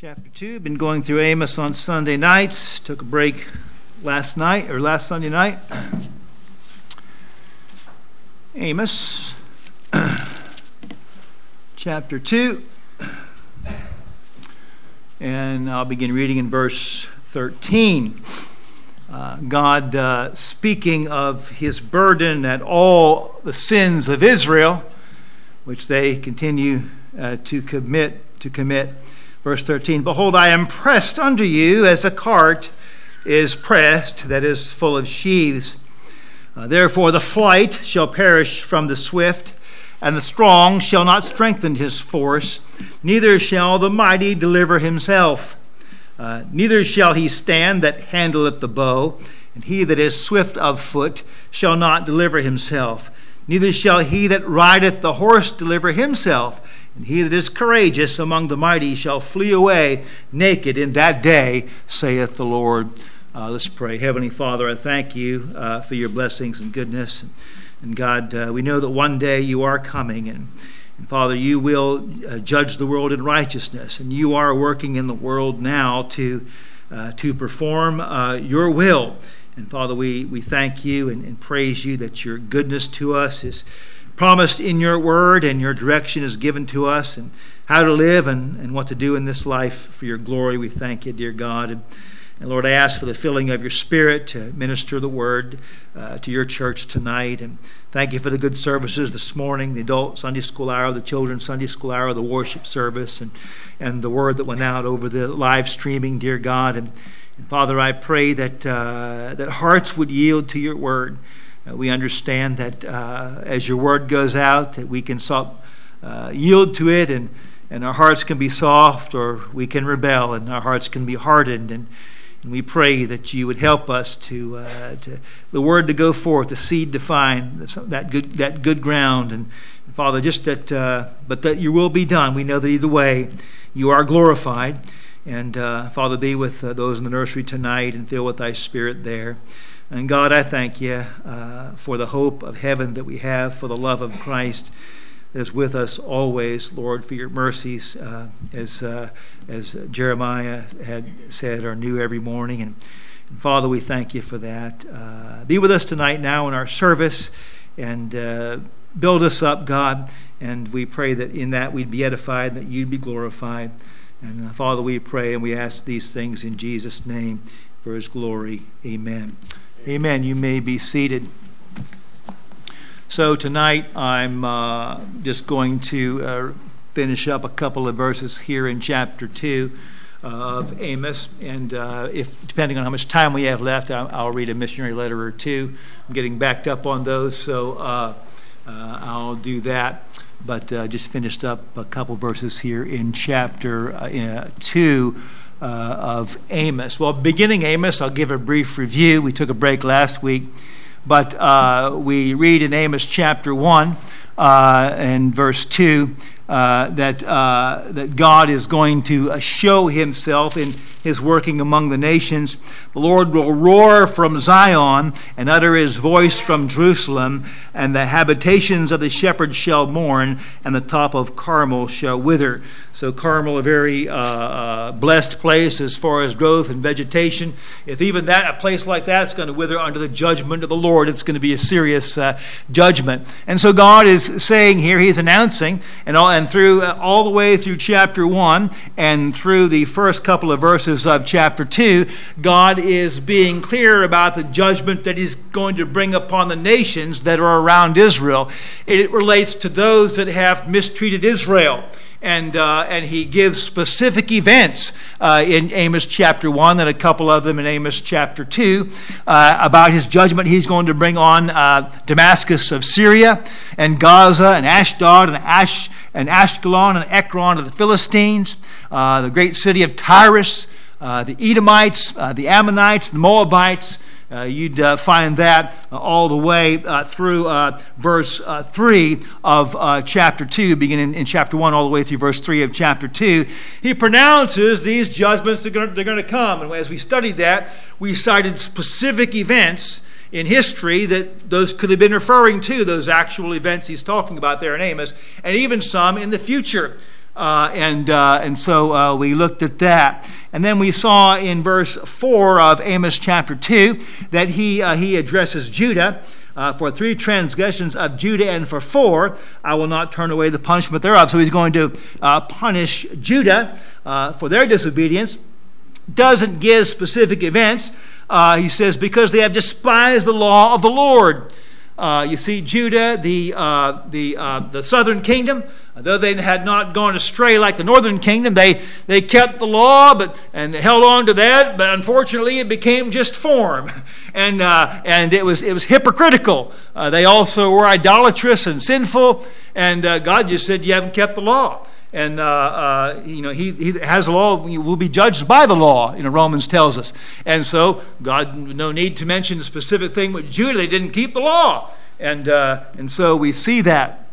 chapter 2. Been going through Amos on Sunday nights. Took a break last night or last Sunday night. Amos chapter 2. And I'll begin reading in verse 13. Uh, God uh, speaking of his burden at all the sins of Israel, which they continue uh, to commit to commit. Verse 13 Behold, I am pressed unto you as a cart is pressed that is full of sheaves. Uh, therefore, the flight shall perish from the swift, and the strong shall not strengthen his force, neither shall the mighty deliver himself. Uh, neither shall he stand that handleth the bow, and he that is swift of foot shall not deliver himself. Neither shall he that rideth the horse deliver himself. And he that is courageous among the mighty shall flee away naked in that day, saith the Lord. Uh, let's pray. Heavenly Father, I thank you uh, for your blessings and goodness. And, and God, uh, we know that one day you are coming. And, and Father, you will uh, judge the world in righteousness. And you are working in the world now to, uh, to perform uh, your will. And Father, we, we thank you and, and praise you that your goodness to us is promised in your word, and your direction is given to us, and how to live and, and what to do in this life for your glory. We thank you, dear God. And, and Lord, I ask for the filling of your spirit to minister the word uh, to your church tonight. And thank you for the good services this morning the adult Sunday school hour, the children's Sunday school hour, the worship service, and, and the word that went out over the live streaming, dear God. And, and Father, I pray that, uh, that hearts would yield to your word. Uh, we understand that uh, as your word goes out, that we can uh, yield to it and, and our hearts can be soft or we can rebel and our hearts can be hardened. And, and we pray that you would help us to, uh, to the word to go forth, the seed to find, that good, that good ground. And, and Father, just that, uh, but that your will be done. We know that either way you are glorified. And uh, Father, be with those in the nursery tonight and fill with thy spirit there. And God, I thank you uh, for the hope of heaven that we have, for the love of Christ that is with us always, Lord, for your mercies, uh, as, uh, as Jeremiah had said, are new every morning. And, and Father, we thank you for that. Uh, be with us tonight now in our service and uh, build us up, God. And we pray that in that we'd be edified, that you'd be glorified. And uh, Father, we pray and we ask these things in Jesus' name for his glory. Amen. Amen. You may be seated. So tonight I'm uh, just going to uh, finish up a couple of verses here in chapter 2 uh, of Amos. And uh, if depending on how much time we have left, I'll, I'll, read a missionary letter or two. I'm getting backed up on those, so uh, uh, I'll do that. But just finished up a couple verses here in chapter 2 uh, of Amos. Well, beginning Amos, I'll give a brief review. We took a break last week, but uh, we read in Amos chapter 1 uh, and verse 2 uh, that, uh, that God is going to show himself in his working among the nations. The Lord will roar from Zion and utter his voice from Jerusalem, and the habitations of the shepherds shall mourn, and the top of Carmel shall wither. So, Carmel, a very uh, uh, blessed place as far as growth and vegetation. If even that, a place like that is going to wither under the judgment of the Lord, it's going to be a serious uh, judgment. And so, God is saying here, He's announcing, and, all, and through uh, all the way through chapter 1 and through the first couple of verses of chapter 2, God is being clear about the judgment that He's going to bring upon the nations that are around Israel. It relates to those that have mistreated Israel and, uh, and he gives specific events uh, in Amos chapter 1 and a couple of them in Amos chapter 2 uh, about his judgment he's going to bring on uh, Damascus of Syria and Gaza and Ashdod and, Ash, and Ashkelon and Ekron of the Philistines, uh, the great city of Tyrus, uh, the Edomites, the Ammonites, the Moabites. Uh, you'd uh, find that uh, all the way uh, through uh, verse uh, 3 of chapter 2, beginning in chapter 1, all the way through verse 3 of chapter 2. He pronounces these judgments that are going to come. And as we studied that, we cited specific events in history that those could have been referring to, those actual events he's talking about there in Amos, and even some in the future. Uh, and, uh, and so uh, we looked at that. And then we saw in verse 4 of Amos chapter 2 that he, uh, he addresses Judah. Uh, for three transgressions of Judah and for four, I will not turn away the punishment thereof. So he's going to uh, punish Judah for their disobedience. Doesn't give specific events. he says, because they have despised the law of the Lord. You see, Judah, the, the, the southern kingdom, though they had not gone astray like the northern kingdom, they, they kept the law but, and held on to that, but unfortunately it became just form. And, uh, and it, was, it was hypocritical. Uh, they also were idolatrous and sinful, and uh, God just said, You haven't kept the law and uh, uh, you know he, he has a law will be judged by the law you know romans tells us and so god no need to mention a specific thing with judah they didn't keep the law and uh, and so we see that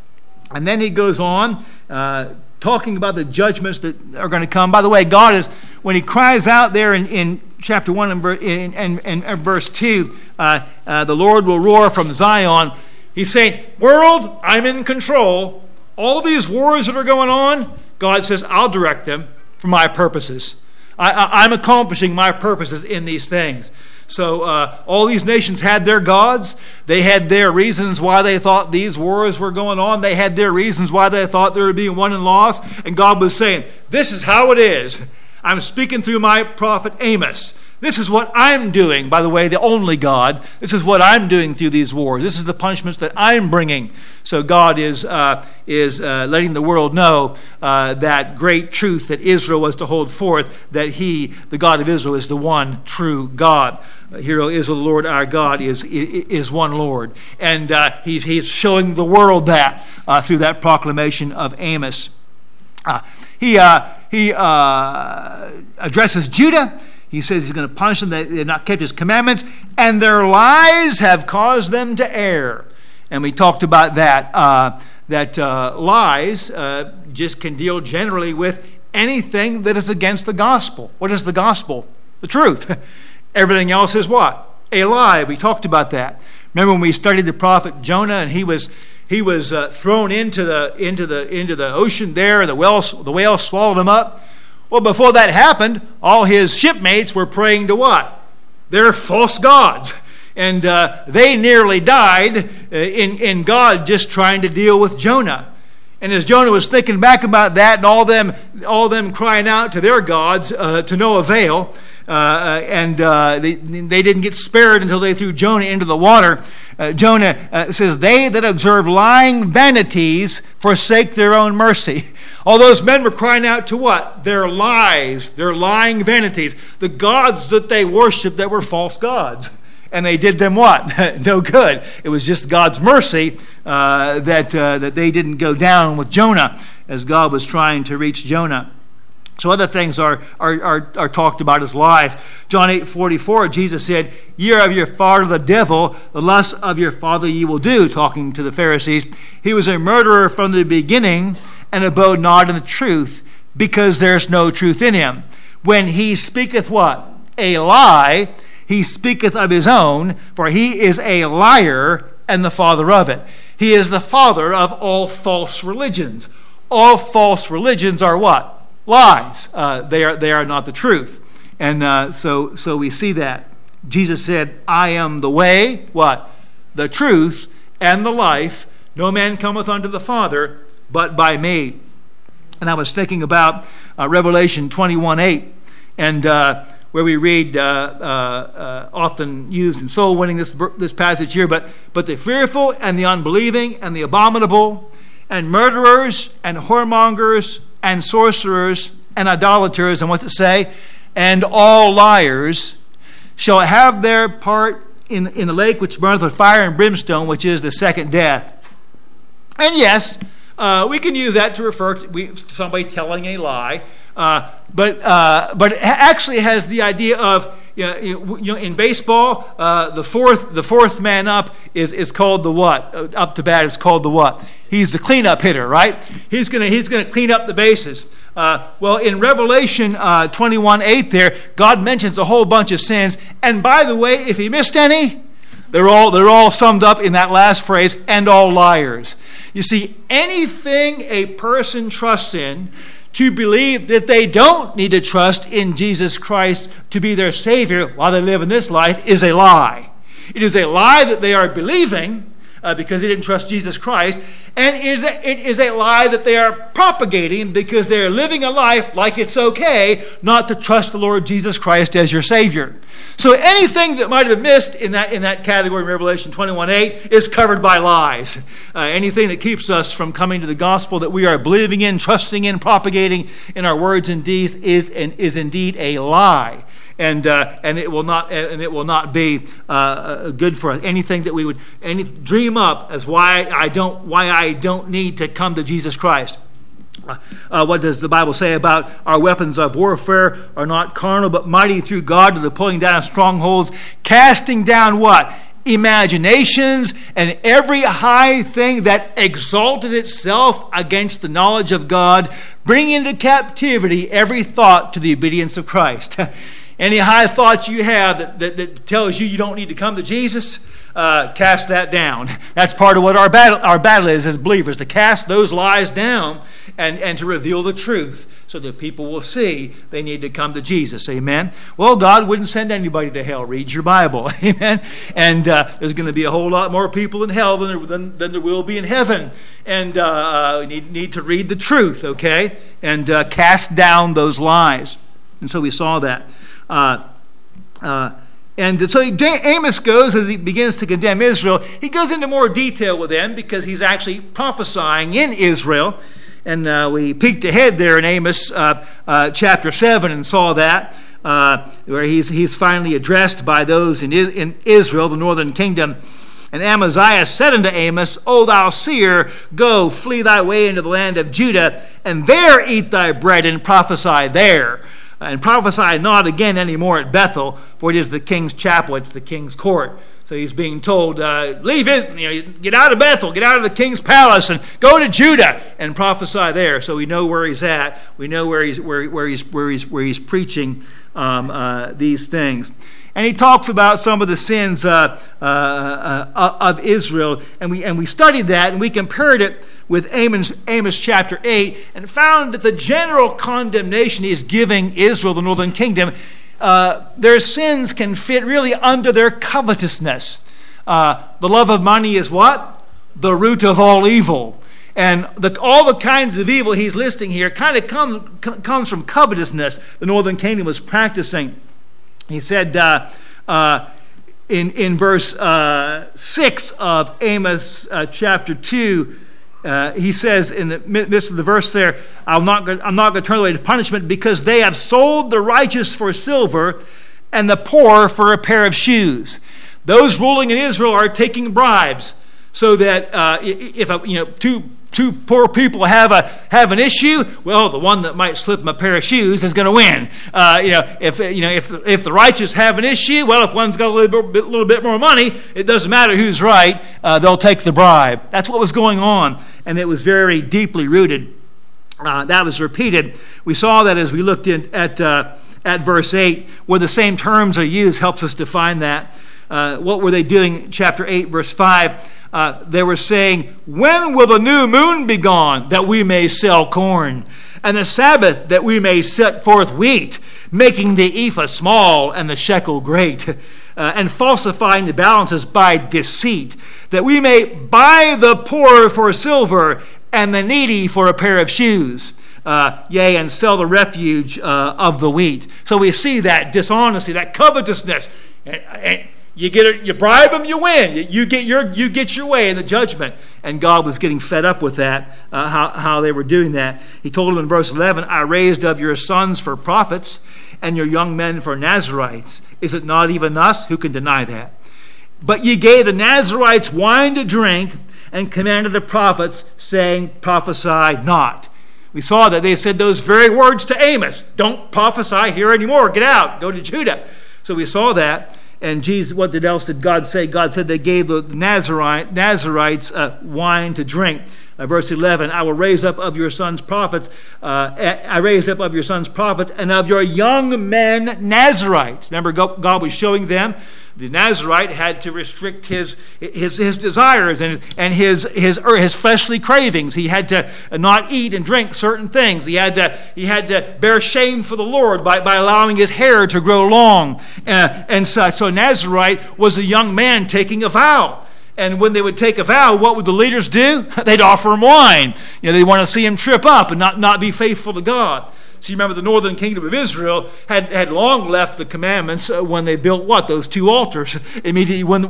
and then he goes on uh, talking about the judgments that are going to come by the way god is when he cries out there in, in chapter 1 and, in, in, in verse 2 uh, uh, the lord will roar from zion he's saying world i'm in control all these wars that are going on, God says, I'll direct them for my purposes. I, am accomplishing my purposes in these things. So, uh, all these nations had their gods. They had their reasons why they thought these wars were going on. They had their reasons why they thought there would be won and lost. And God was saying, This is how it is. I'm speaking through my prophet Amos. This is what I'm doing, by the way, the only God. This is what I'm doing through these wars. This is the punishments that I'm bringing. So God is, uh, is uh, letting the world know uh, that great truth that Israel was to hold forth, that He, the God of Israel, is the one true God. Uh, Hero is the Lord our God, is, is one Lord. And uh, he's, he's showing the world that uh, through that proclamation of Amos. he he addresses Judah he says he's going to punish them. That They have not kept his commandments, and their lies have caused them to err. And we talked about that. Uh, that uh, lies uh, just can deal generally with anything that is against the gospel. What is the gospel? The truth. Everything else is what? A lie. We talked about that. Remember when we studied the prophet Jonah and he was he was uh, thrown into the into the into the ocean there, and the whale the whale swallowed him up. Well, before that happened, all his shipmates were praying to what? Their false gods. And uh, they nearly died uh, in, in God just trying to deal with Jonah. And as Jonah was thinking back about that and all them, all them crying out to their gods uh, to no avail, uh, uh and uh, they, they didn't get spared until they threw Jonah into the water. Uh, Jonah uh, says, They that observe lying vanities forsake their own mercy. All those men were crying out to what? Their lies, their lying vanities, the gods that they worshiped that were false gods. And they did them what? no good. It was just God's mercy uh, that, uh, that they didn't go down with Jonah as God was trying to reach Jonah. So other things are, are, are, are, talked about as lies. John 8 44, Jesus said, Ye are of your father the devil, the lust of your father ye will do, talking to the Pharisees. He was a murderer from the beginning and abode not in the truth, because there's no truth in him. When he speaketh what? A lie, he speaketh of his own, for he is a liar and the father of it. He is the father of all false religions. All false religions are what? Lies. Uh, they, are, they are not the truth. And uh, so, so we see that. Jesus said, I am the way, what? The truth and the life. No man cometh unto the Father but by me. And I was thinking about uh, Revelation 21 8, and uh, where we read, uh, uh, uh often used in soul winning this, this passage here, but, but the fearful and the unbelieving and the abominable and murderers and whoremongers and sorcerers and idolaters, and what's it say? And all liars shall have their part in, in the lake which burneth with fire and brimstone, which is the second death. And yes, uh, we can use that to refer to we, somebody telling a lie, uh, but uh, but actually has the idea of you know, in baseball uh, the fourth the fourth man up is, is called the what uh, up to bat is called the what he's the cleanup hitter right he's gonna he's gonna clean up the bases. Uh, well, in Revelation 21 8, there, God mentions a whole bunch of sins. And by the way, if he missed any, they're all, they're all summed up in that last phrase, and all liars. You see, anything a person trusts in to believe that they don't need to trust in Jesus Christ to be their Savior while they live in this life is a lie. It is a lie that they are believing uh, because they didn't trust Jesus Christ, and it is, a, it is a lie that they are propagating because they are living a life like it's okay not to trust the Lord Jesus Christ as your Savior. So anything that might have been missed in that, in that category in Revelation 21 8 is covered by lies. Uh, anything that keeps us from coming to the gospel that we are believing in, trusting in, propagating in our words and deeds is, is indeed a lie and uh, and it will not and it will not be uh, uh, good for us. Anything that we would any dream up as why I don't why I don't need to come to Jesus Christ. Uh, what does the Bible say about our weapons of warfare are not carnal but mighty through God to the pulling down of strongholds, casting down what? Imaginations and every high thing that exalted itself against the knowledge of God, bringing into captivity every thought to the obedience of Christ. Any high thoughts you have that, that, that tells you you don't need to come to Jesus, uh, cast that down. That's part of what our battle, our battle is as believers to cast those lies down and, and to reveal the truth so that people will see they need to come to Jesus. Amen. Well, God wouldn't send anybody to hell. Read your Bible. Amen. And uh, there's going to be a whole lot more people in hell than there, than, than there will be in heaven. And uh, uh we need, need to read the truth, okay? And uh, cast down those lies. And so we saw that. Uh, uh, and so Amos goes, as he begins to condemn Israel, he goes into more detail with them because he's actually prophesying in Israel. And uh, we peeked ahead there in Amos uh, uh, chapter 7 and saw that, where he's, he's finally addressed by those in, in Israel, the northern kingdom. And Amaziah said unto Amos, O thou seer, go, flee thy way into the land of Judah, and there eat thy bread and prophesy there and prophesy not again anymore at Bethel, for it is the king's chapel, it's the king's court. So he's being told, uh, leave it, you know, get out of Bethel, get out of the king's palace, and go to Judah and prophesy there. So we know where he's at. We know where he's where, where he's where he's where he's preaching um, uh, these things. And he talks about some of the sins uh, uh, uh of Israel, and we and we studied that, and we compared it with Amos, Amos chapter 8 and found that the general condemnation is giving Israel, the northern kingdom, uh, their sins can fit really under their covetousness. Uh, the love of money is what? The root of all evil. And the, all the kinds of evil he's listing here kind of comes, comes from covetousness the northern kingdom was practicing. He said uh, uh in, in verse uh, 6 of Amos uh, chapter 2, uh, he says in the midst of the verse there, I'm not, I'm not going to turn away to punishment because they have sold the righteous for silver and the poor for a pair of shoes. Those ruling in Israel are taking bribes so that uh, if a, you know two two poor people have a have an issue, well, the one that might slip them a pair of shoes is going to win. Uh, you know, if you know if if the righteous have an issue, well, if one's got a little bit, little bit more money, it doesn't matter who's right. Uh, they'll take the bribe. That's what was going on, and it was very deeply rooted. Uh, that was repeated. We saw that as we looked in, at uh, at verse eight, where the same terms are used, helps us define that. Uh, what were they doing? Chapter eight, verse five uh, they were saying, When will the new moon be gone that we may sell corn? And the Sabbath that we may set forth wheat, making the ephah small and the shekel great, uh, and falsifying the balances by deceit, that we may buy the poor for silver and the needy for a pair of shoes. Uh, yea, and sell the refuge uh, of the wheat. So we see that dishonesty, that covetousness. You get it, you bribe them, you win. You get your you get your way in the judgment. And God was getting fed up with that, uh, how, how they were doing that. He told them in verse 11, I raised up your sons for prophets and your young men for Nazarites. Is it not even us who can deny that? But ye gave the Nazarites wine to drink and commanded the prophets, saying, Prophesy not. We saw that they said those very words to Amos Don't prophesy here anymore. Get out. Go to Judah. So we saw that. And Jesus, what did else did God say? God said they gave the Nazarite, Nazarites uh, wine to drink. Uh, verse 11, I will raise up of your sons prophets, uh, I raised up of your sons prophets, and of your young men Nazarites. Remember, God was showing them the Nazarite had to restrict his, his, his desires and, and his, his, er, his fleshly cravings. He had to not eat and drink certain things. He had to, he had to bear shame for the Lord by, by allowing his hair to grow long and such. So Nazarite was a young man taking a vow. And when they would take a vow, what would the leaders do? They'd offer him wine. You know, they want to see him trip up and not, not be faithful to God. So you remember the northern kingdom of Israel had, had long left the commandments uh, when they built what? Those two altars. Immediately when,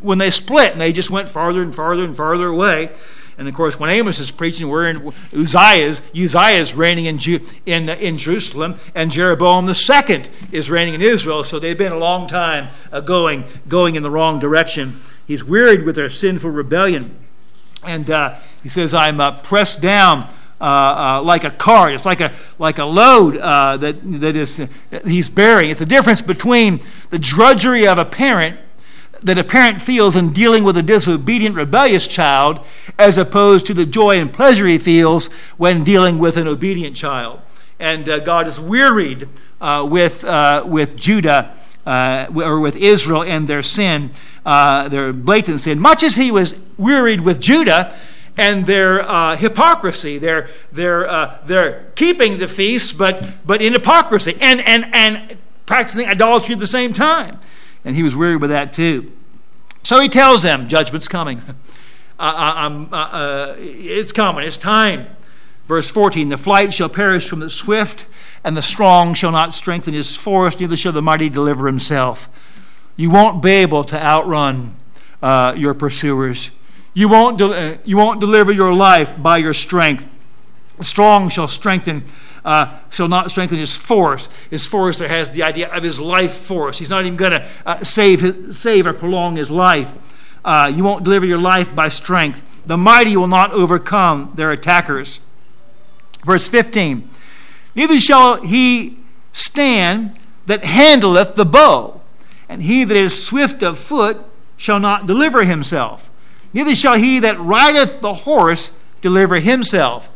when they split and they just went farther and farther and farther away. And of course, when Amos is preaching, we're in Uzziah's. Uzziah is reigning in, in, in Jerusalem, and Jeroboam II is reigning in Israel. So they've been a long time uh, going, going in the wrong direction. He's wearied with their sinful rebellion. And uh, he says, I'm uh, pressed down uh, uh, like a cart. It's like a, like a load uh, that, that is, that he's bearing. It's the difference between the drudgery of a parent that a parent feels in dealing with a disobedient, rebellious child, as opposed to the joy and pleasure he feels when dealing with an obedient child. And uh, God is wearied uh, with, uh, with Judah or with Israel and their sin, their blatant sin, much as he was wearied with Judah and their uh, hypocrisy. They're, they're, uh, they're keeping the feast, but, but in hypocrisy and, and, and practicing idolatry at the same time. And he was weary with that too. So he tells them, Judgment's coming. Uh, uh, uh, uh, it's coming. It's time. Verse 14 The flight shall perish from the swift, and the strong shall not strengthen his force, neither shall the mighty deliver himself. You won't be able to outrun uh, your pursuers. You won't, de- uh, you won't deliver your life by your strength. Strong shall strengthen, uh, shall not strengthen his force. His force there has the idea of his life force. He's not even going to uh, save, save or prolong his life. Uh, you won't deliver your life by strength. The mighty will not overcome their attackers. Verse 15 Neither shall he stand that handleth the bow, and he that is swift of foot shall not deliver himself. Neither shall he that rideth the horse deliver himself.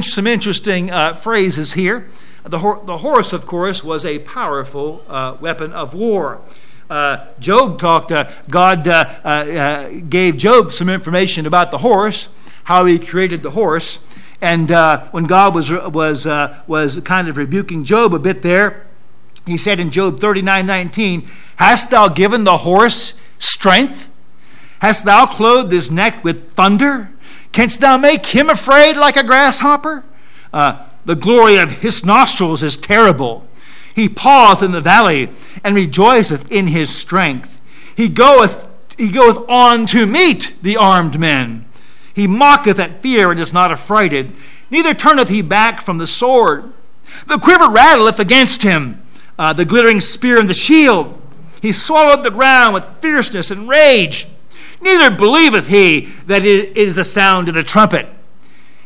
some interesting uh, phrases here. The, the, horse, of course, was a powerful uh, weapon of war. Uh, Job talked, uh, God uh, uh, gave Job some information about the horse, how he created the horse. And when God was, was, was kind of rebuking Job a bit there, he said in Job 39 19, Hast thou given the horse strength? Hast thou clothed his neck with thunder? Canst thou make him afraid like a grasshopper? Uh, the glory of his nostrils is terrible. He paweth in the valley and rejoiceth in his strength. He goeth, he goeth on to meet the armed men. He mocketh at fear and is not affrighted, neither turneth he back from the sword. The quiver rattleth against him, uh, the glittering spear and the shield. He swallowed the ground with fierceness and rage. Neither believeth he that it is the sound of the trumpet.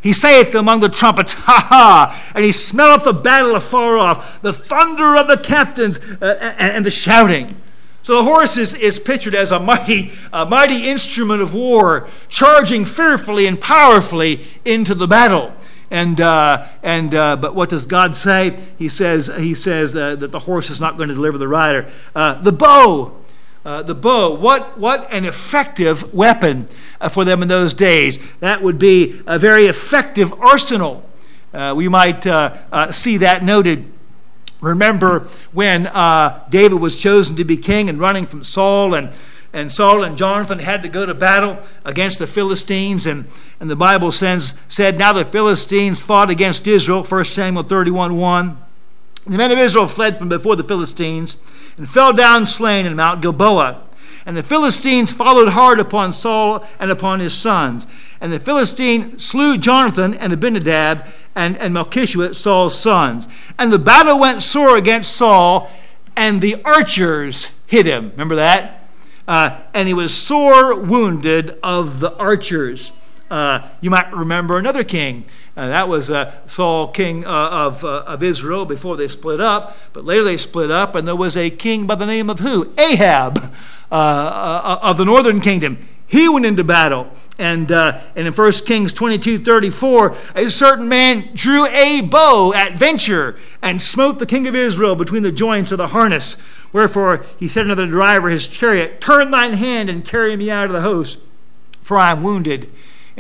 He saith among the trumpets, Ha ha! And he smelleth the battle afar off, the thunder of the captains, uh, and, the shouting. So the horse is, is pictured as a mighty, a mighty instrument of war, charging fearfully and powerfully into the battle. And, uh, and, uh, but what does God say? He says, he says uh, that the horse is not going to deliver the rider. Uh, the bow uh, the bow. What, what an effective weapon uh, for them in those days. That would be a very effective arsenal. Uh, we might uh, uh, see that noted. Remember when David was chosen to be king and running from Saul, and, and Saul and Jonathan had to go to battle against the Philistines, and, and the Bible says, said, Now the Philistines fought against Israel, 1 Samuel 31 1. The men of Israel fled from before the Philistines and fell down slain in Mount Gilboa. And the Philistines followed hard upon Saul and upon his sons. And the Philistine slew Jonathan and Abinadab and, and Malchishua, Saul's sons. And the battle went sore against Saul, and the archers hit him. Remember that? Uh, and he was sore wounded of the archers. Uh, you might remember another king. Uh, that was uh, Saul, king uh, of, uh, of Israel, before they split up. But later they split up, and there was a king by the name of who? Ahab uh, of the northern kingdom. He went into battle And, uh, and in 1 Kings 22 34, a certain man drew a bow at venture and smote the king of Israel between the joints of the harness. Wherefore he said unto the driver of his chariot, Turn thine hand and carry me out of the host, for I am wounded.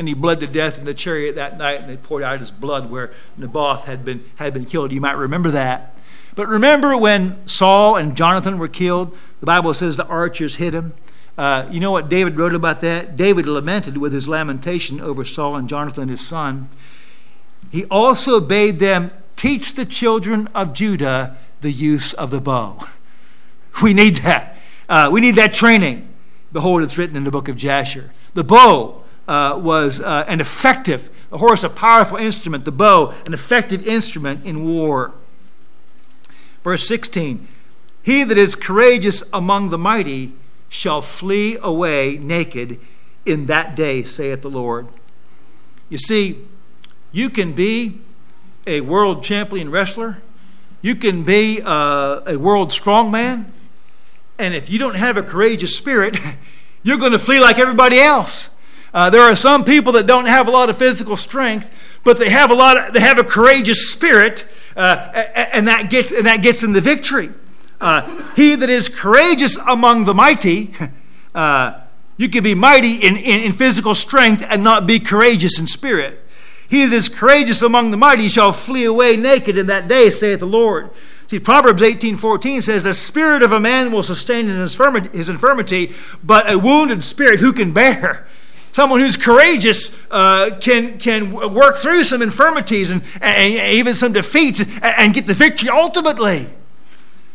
And he bled to death in the chariot that night, and they poured out his blood where Naboth had been, had been killed. You might remember that. But remember when Saul and Jonathan were killed? The Bible says the archers hit him. Uh, you know what David wrote about that? David lamented with his lamentation over Saul and Jonathan, his son. He also bade them teach the children of Judah the use of the bow. We need that. Uh, we need that training. Behold, it's written in the book of Jasher. The bow uh, was uh, an effective, the horse, a powerful instrument, the bow, an effective instrument in war. Verse 16 He that is courageous among the mighty shall flee away naked in that day, saith the Lord. You see, you can be a world champion wrestler, you can be uh, a world strongman, and if you don't have a courageous spirit, you're going to flee like everybody else. Uh, there are some people that don't have a lot of physical strength, but they have a lot. Of, they have a courageous spirit, uh, and that gets and that gets in the victory. Uh, he that is courageous among the mighty, uh, you can be mighty in, in, in, physical strength and not be courageous in spirit. He that is courageous among the mighty shall flee away naked in that day, saith the Lord. See, Proverbs 18:14 says, "The spirit of a man will sustain his infirmity, but a wounded spirit who can bear?" Someone who's courageous uh, can, can work through some infirmities and, and even some defeats and, and get the victory ultimately.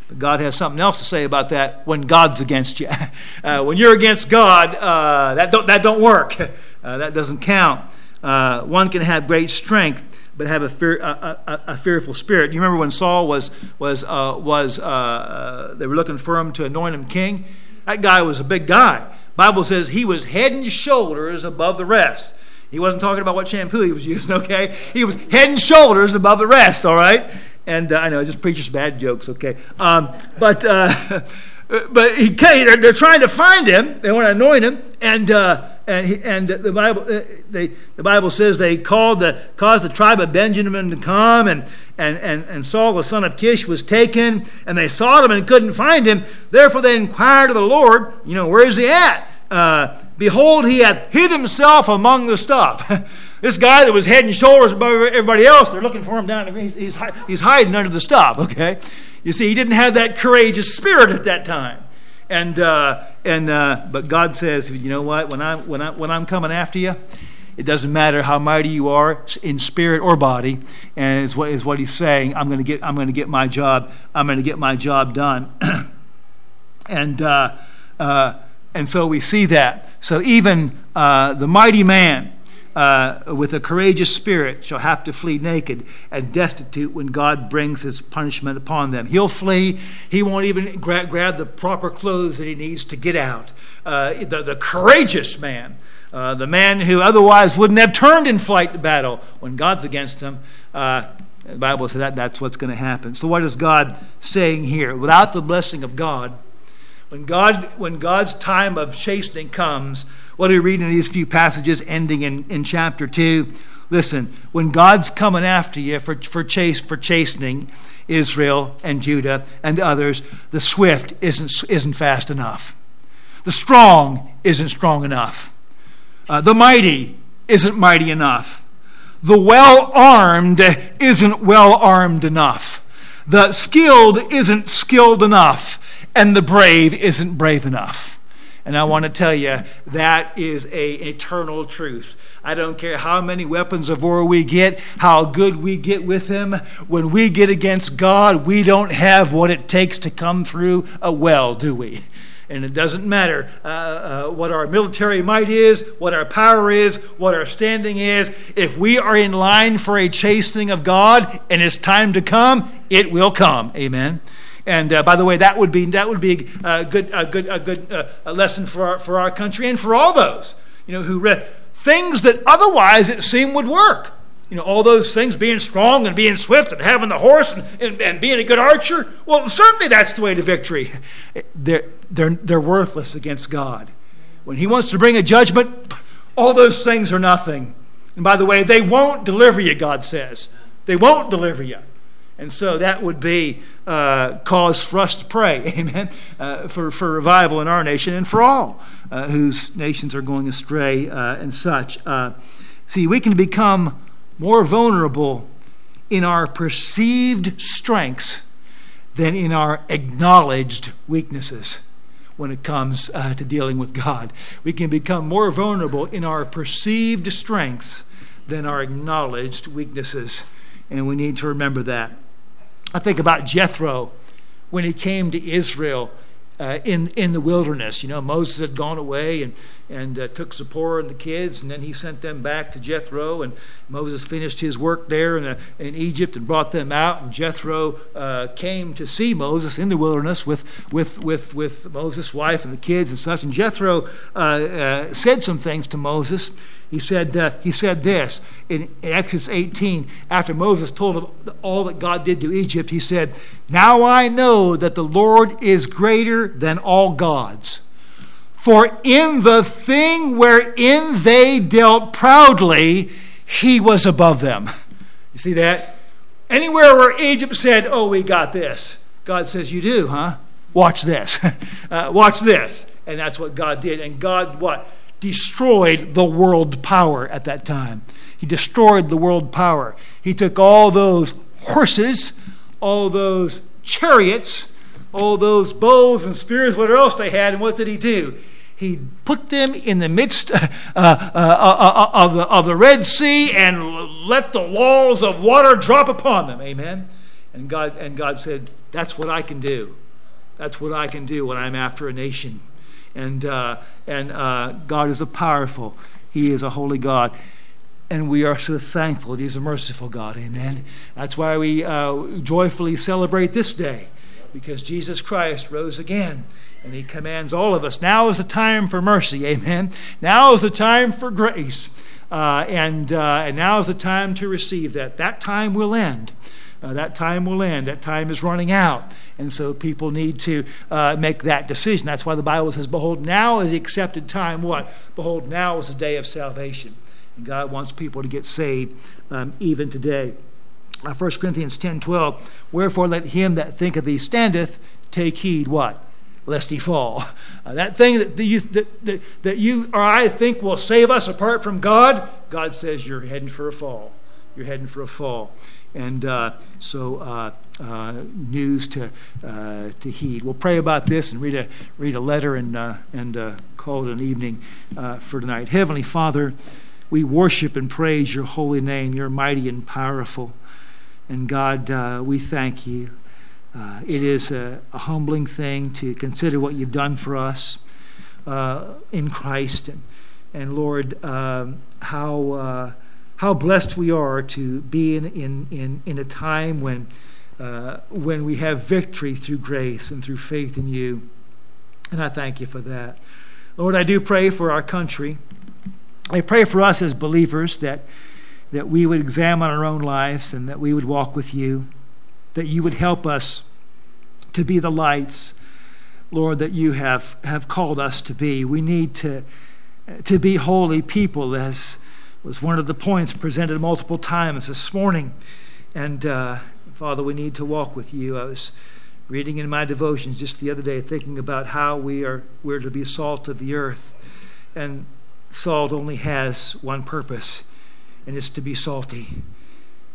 But God has something else to say about that when God's against you. Uh, when you're against God, uh, that, don't, that don't work. Uh, that doesn't count. Uh, one can have great strength, but have a, fear, a, a, a, fearful spirit. You remember when Saul was, was, uh, was uh, they were looking for him to anoint him king? That guy was a big guy. Bible says he was head and shoulders above the rest. He wasn't talking about what shampoo he was using, okay? He was head and shoulders above the rest, all right? And uh, I know, I just preachers bad jokes, okay? Um, but uh, but he they're, they're, trying to find him. They want to anoint him, and uh, and he, and the Bible uh, they, the Bible says they called the caused the tribe of Benjamin to come, and and and and Saul the son of Kish was taken, and they sought him and couldn't find him. Therefore they inquired of the Lord, you know, where is he at? Uh, behold, he hath hid himself among the stuff. This guy that was head and shoulders above everybody else, they're looking for him down. He's, he's hiding under the stuff, okay? You see, he didn't have that courageous spirit at that time. And, uh, and, uh, but God says, you know what? When, I, when, I, when I'm coming after you, it doesn't matter how mighty you are in spirit or body, and is what is what he's saying. I'm to get. I'm to get my job. I'm to get my job done. and uh, uh, and so we see that. So even uh, the mighty man uh, with a courageous spirit shall have to flee naked and destitute when God brings his punishment upon them. He'll flee. He won't even gra- grab the proper clothes that he needs to get out. Uh, the, the courageous man, uh, the man who otherwise wouldn't have turned in flight to battle, when God's against him, uh, the Bible says that that's what's going to happen. So, what is God saying here? Without the blessing of God, when, God, when God's time of chastening comes, what do we read in these few passages ending in, in chapter 2? Listen, when God's coming after you for, for, chase, for chastening Israel and Judah and others, the swift isn't, isn't fast enough. The strong isn't strong enough. Uh, the mighty isn't mighty enough. The well armed isn't well armed enough. The skilled isn't skilled enough and the brave isn't brave enough. And I want to tell you, that is a eternal truth. I don't care how many weapons of war we get, how good we get with them. When we get against God, we don't have what it takes to come through a well, do we? And it doesn't matter uh, uh, what our military might is, what our power is, what our standing is. If we are in line for a chastening of God and it's time to come, it will come. Amen. And uh, by the way, that would be that would be a good a good a good uh, a lesson for our, for our country and for all those you know who read things that otherwise it seemed would work. You know, all those things being strong and being swift and having the horse and, and, and being a good archer. Well, certainly that's the way to victory. They're, they're, they're worthless against God. When He wants to bring a judgment, All those things are nothing. And by the way, they won't deliver you, God says. They won't deliver you. And so that would be uh, cause for us to pray, amen, uh, for, for revival in our nation and for all uh, whose nations are going astray uh, and such. Uh, see, we can become more vulnerable in our perceived strengths than in our acknowledged weaknesses when it comes uh, to dealing with God. We can become more vulnerable in our perceived strengths than our acknowledged weaknesses. And we need to remember that. I think about Jethro when he came to Israel uh, in, in the wilderness. You know, Moses had gone away and, and uh, took Zipporah and the kids, and then he sent them back to Jethro. And Moses finished his work there in, uh, in Egypt and brought them out. And Jethro uh, came to see Moses in the wilderness with, with, with, with Moses' wife and the kids and such. And Jethro uh, uh, said some things to Moses. He said, he said this in, in Exodus 18, after Moses told him all that God did to Egypt, he said, Now I know that the Lord is greater than all gods. For in the thing wherein they dealt proudly, he was above them. You see that? Anywhere where Egypt said, Oh, we got this, God says, You do, huh? Watch this. uh, watch this. And that's what God did. And God, what? destroyed the world power at that time. He destroyed the world power. He took all those horses, all those chariots, all those bows and spears, whatever else they had, and what did he do? He put them in the midst uh, uh, uh, of, the, of the Red Sea and let the walls of water drop upon them. Amen. And God, and God said, That's what I can do. That's what I can do when I'm after a nation and, uh, and uh, God is a powerful, He is a holy God. And we are so thankful that He's a merciful God. Amen. That's why we uh, joyfully celebrate this day, because Jesus Christ rose again. And he commands all of us. Now is the time for mercy. Amen. Now is the time for grace. Uh, and, uh, and now is the time to receive that. That time will end. Uh, that time will end. That time is running out. And so people need to uh, make that decision. That's why the Bible says, Behold, now is the accepted time. What? Behold, now is the day of salvation. And God wants people to get saved um, even today. Uh, 1 Corinthians 10 12. Wherefore let him that thinketh he standeth take heed what? Lest he fall. Uh, that thing that you, that, that, that you or I think will save us apart from God, God says you're heading for a fall. You're heading for a fall. And uh, so, uh, uh, news to, uh, to heed. We'll pray about this and read a, read a letter and, uh, and call it an evening for tonight. Heavenly Father, we worship and praise your holy name. You're mighty and powerful. And God, we thank you. It is a, a, humbling thing to consider what you've done for us in Christ. And, and Lord, um, how how blessed we are to be in, in, in, in a time when, uh, when we have victory through grace and through faith in you. And I thank you for that. Lord, I do pray for our country. I pray for us as believers that, that we would examine our own lives and that we would walk with you, that you would help us to be the lights, Lord, that you have, have called us to be. We need to, to be holy people as was one of the points presented multiple times this morning. And uh, Father, we need to walk with you. I was reading in my devotions just the other day, thinking about how we are we're to be salt of the earth, and salt only has one purpose, and it's to be salty.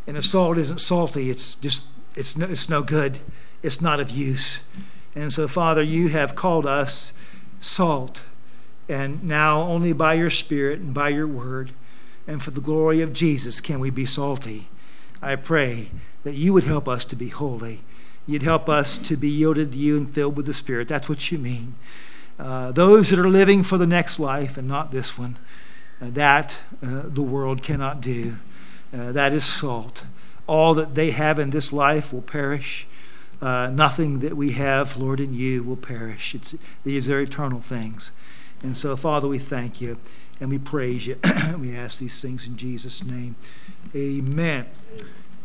And if salt isn't salty, it's just it's no, it's no good. It's not of use. And so, Father, you have called us salt, and now only by your Spirit and by your word and for the glory of Jesus can we be salty. I pray that you would help us to be holy. You'd help us to be yielded to you and filled with the Spirit. That's what you mean. Uh, those that are living for the next life and not this one, uh, that uh, the world cannot do. Uh, that is salt. All that they have in this life will perish. Uh, nothing that we have, Lord, in you will perish. It's, these are eternal things. And so, Father, we thank you and we praise you. we ask these things in Jesus' name. Amen.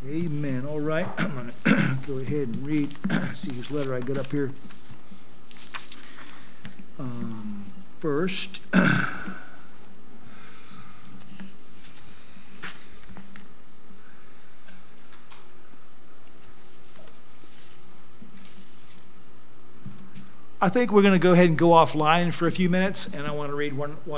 Amen. All right, I'm going to go ahead and read. see whose letter I got up here. Um, first, I think we're going to go ahead and go offline for a few minutes, and I want to read one, one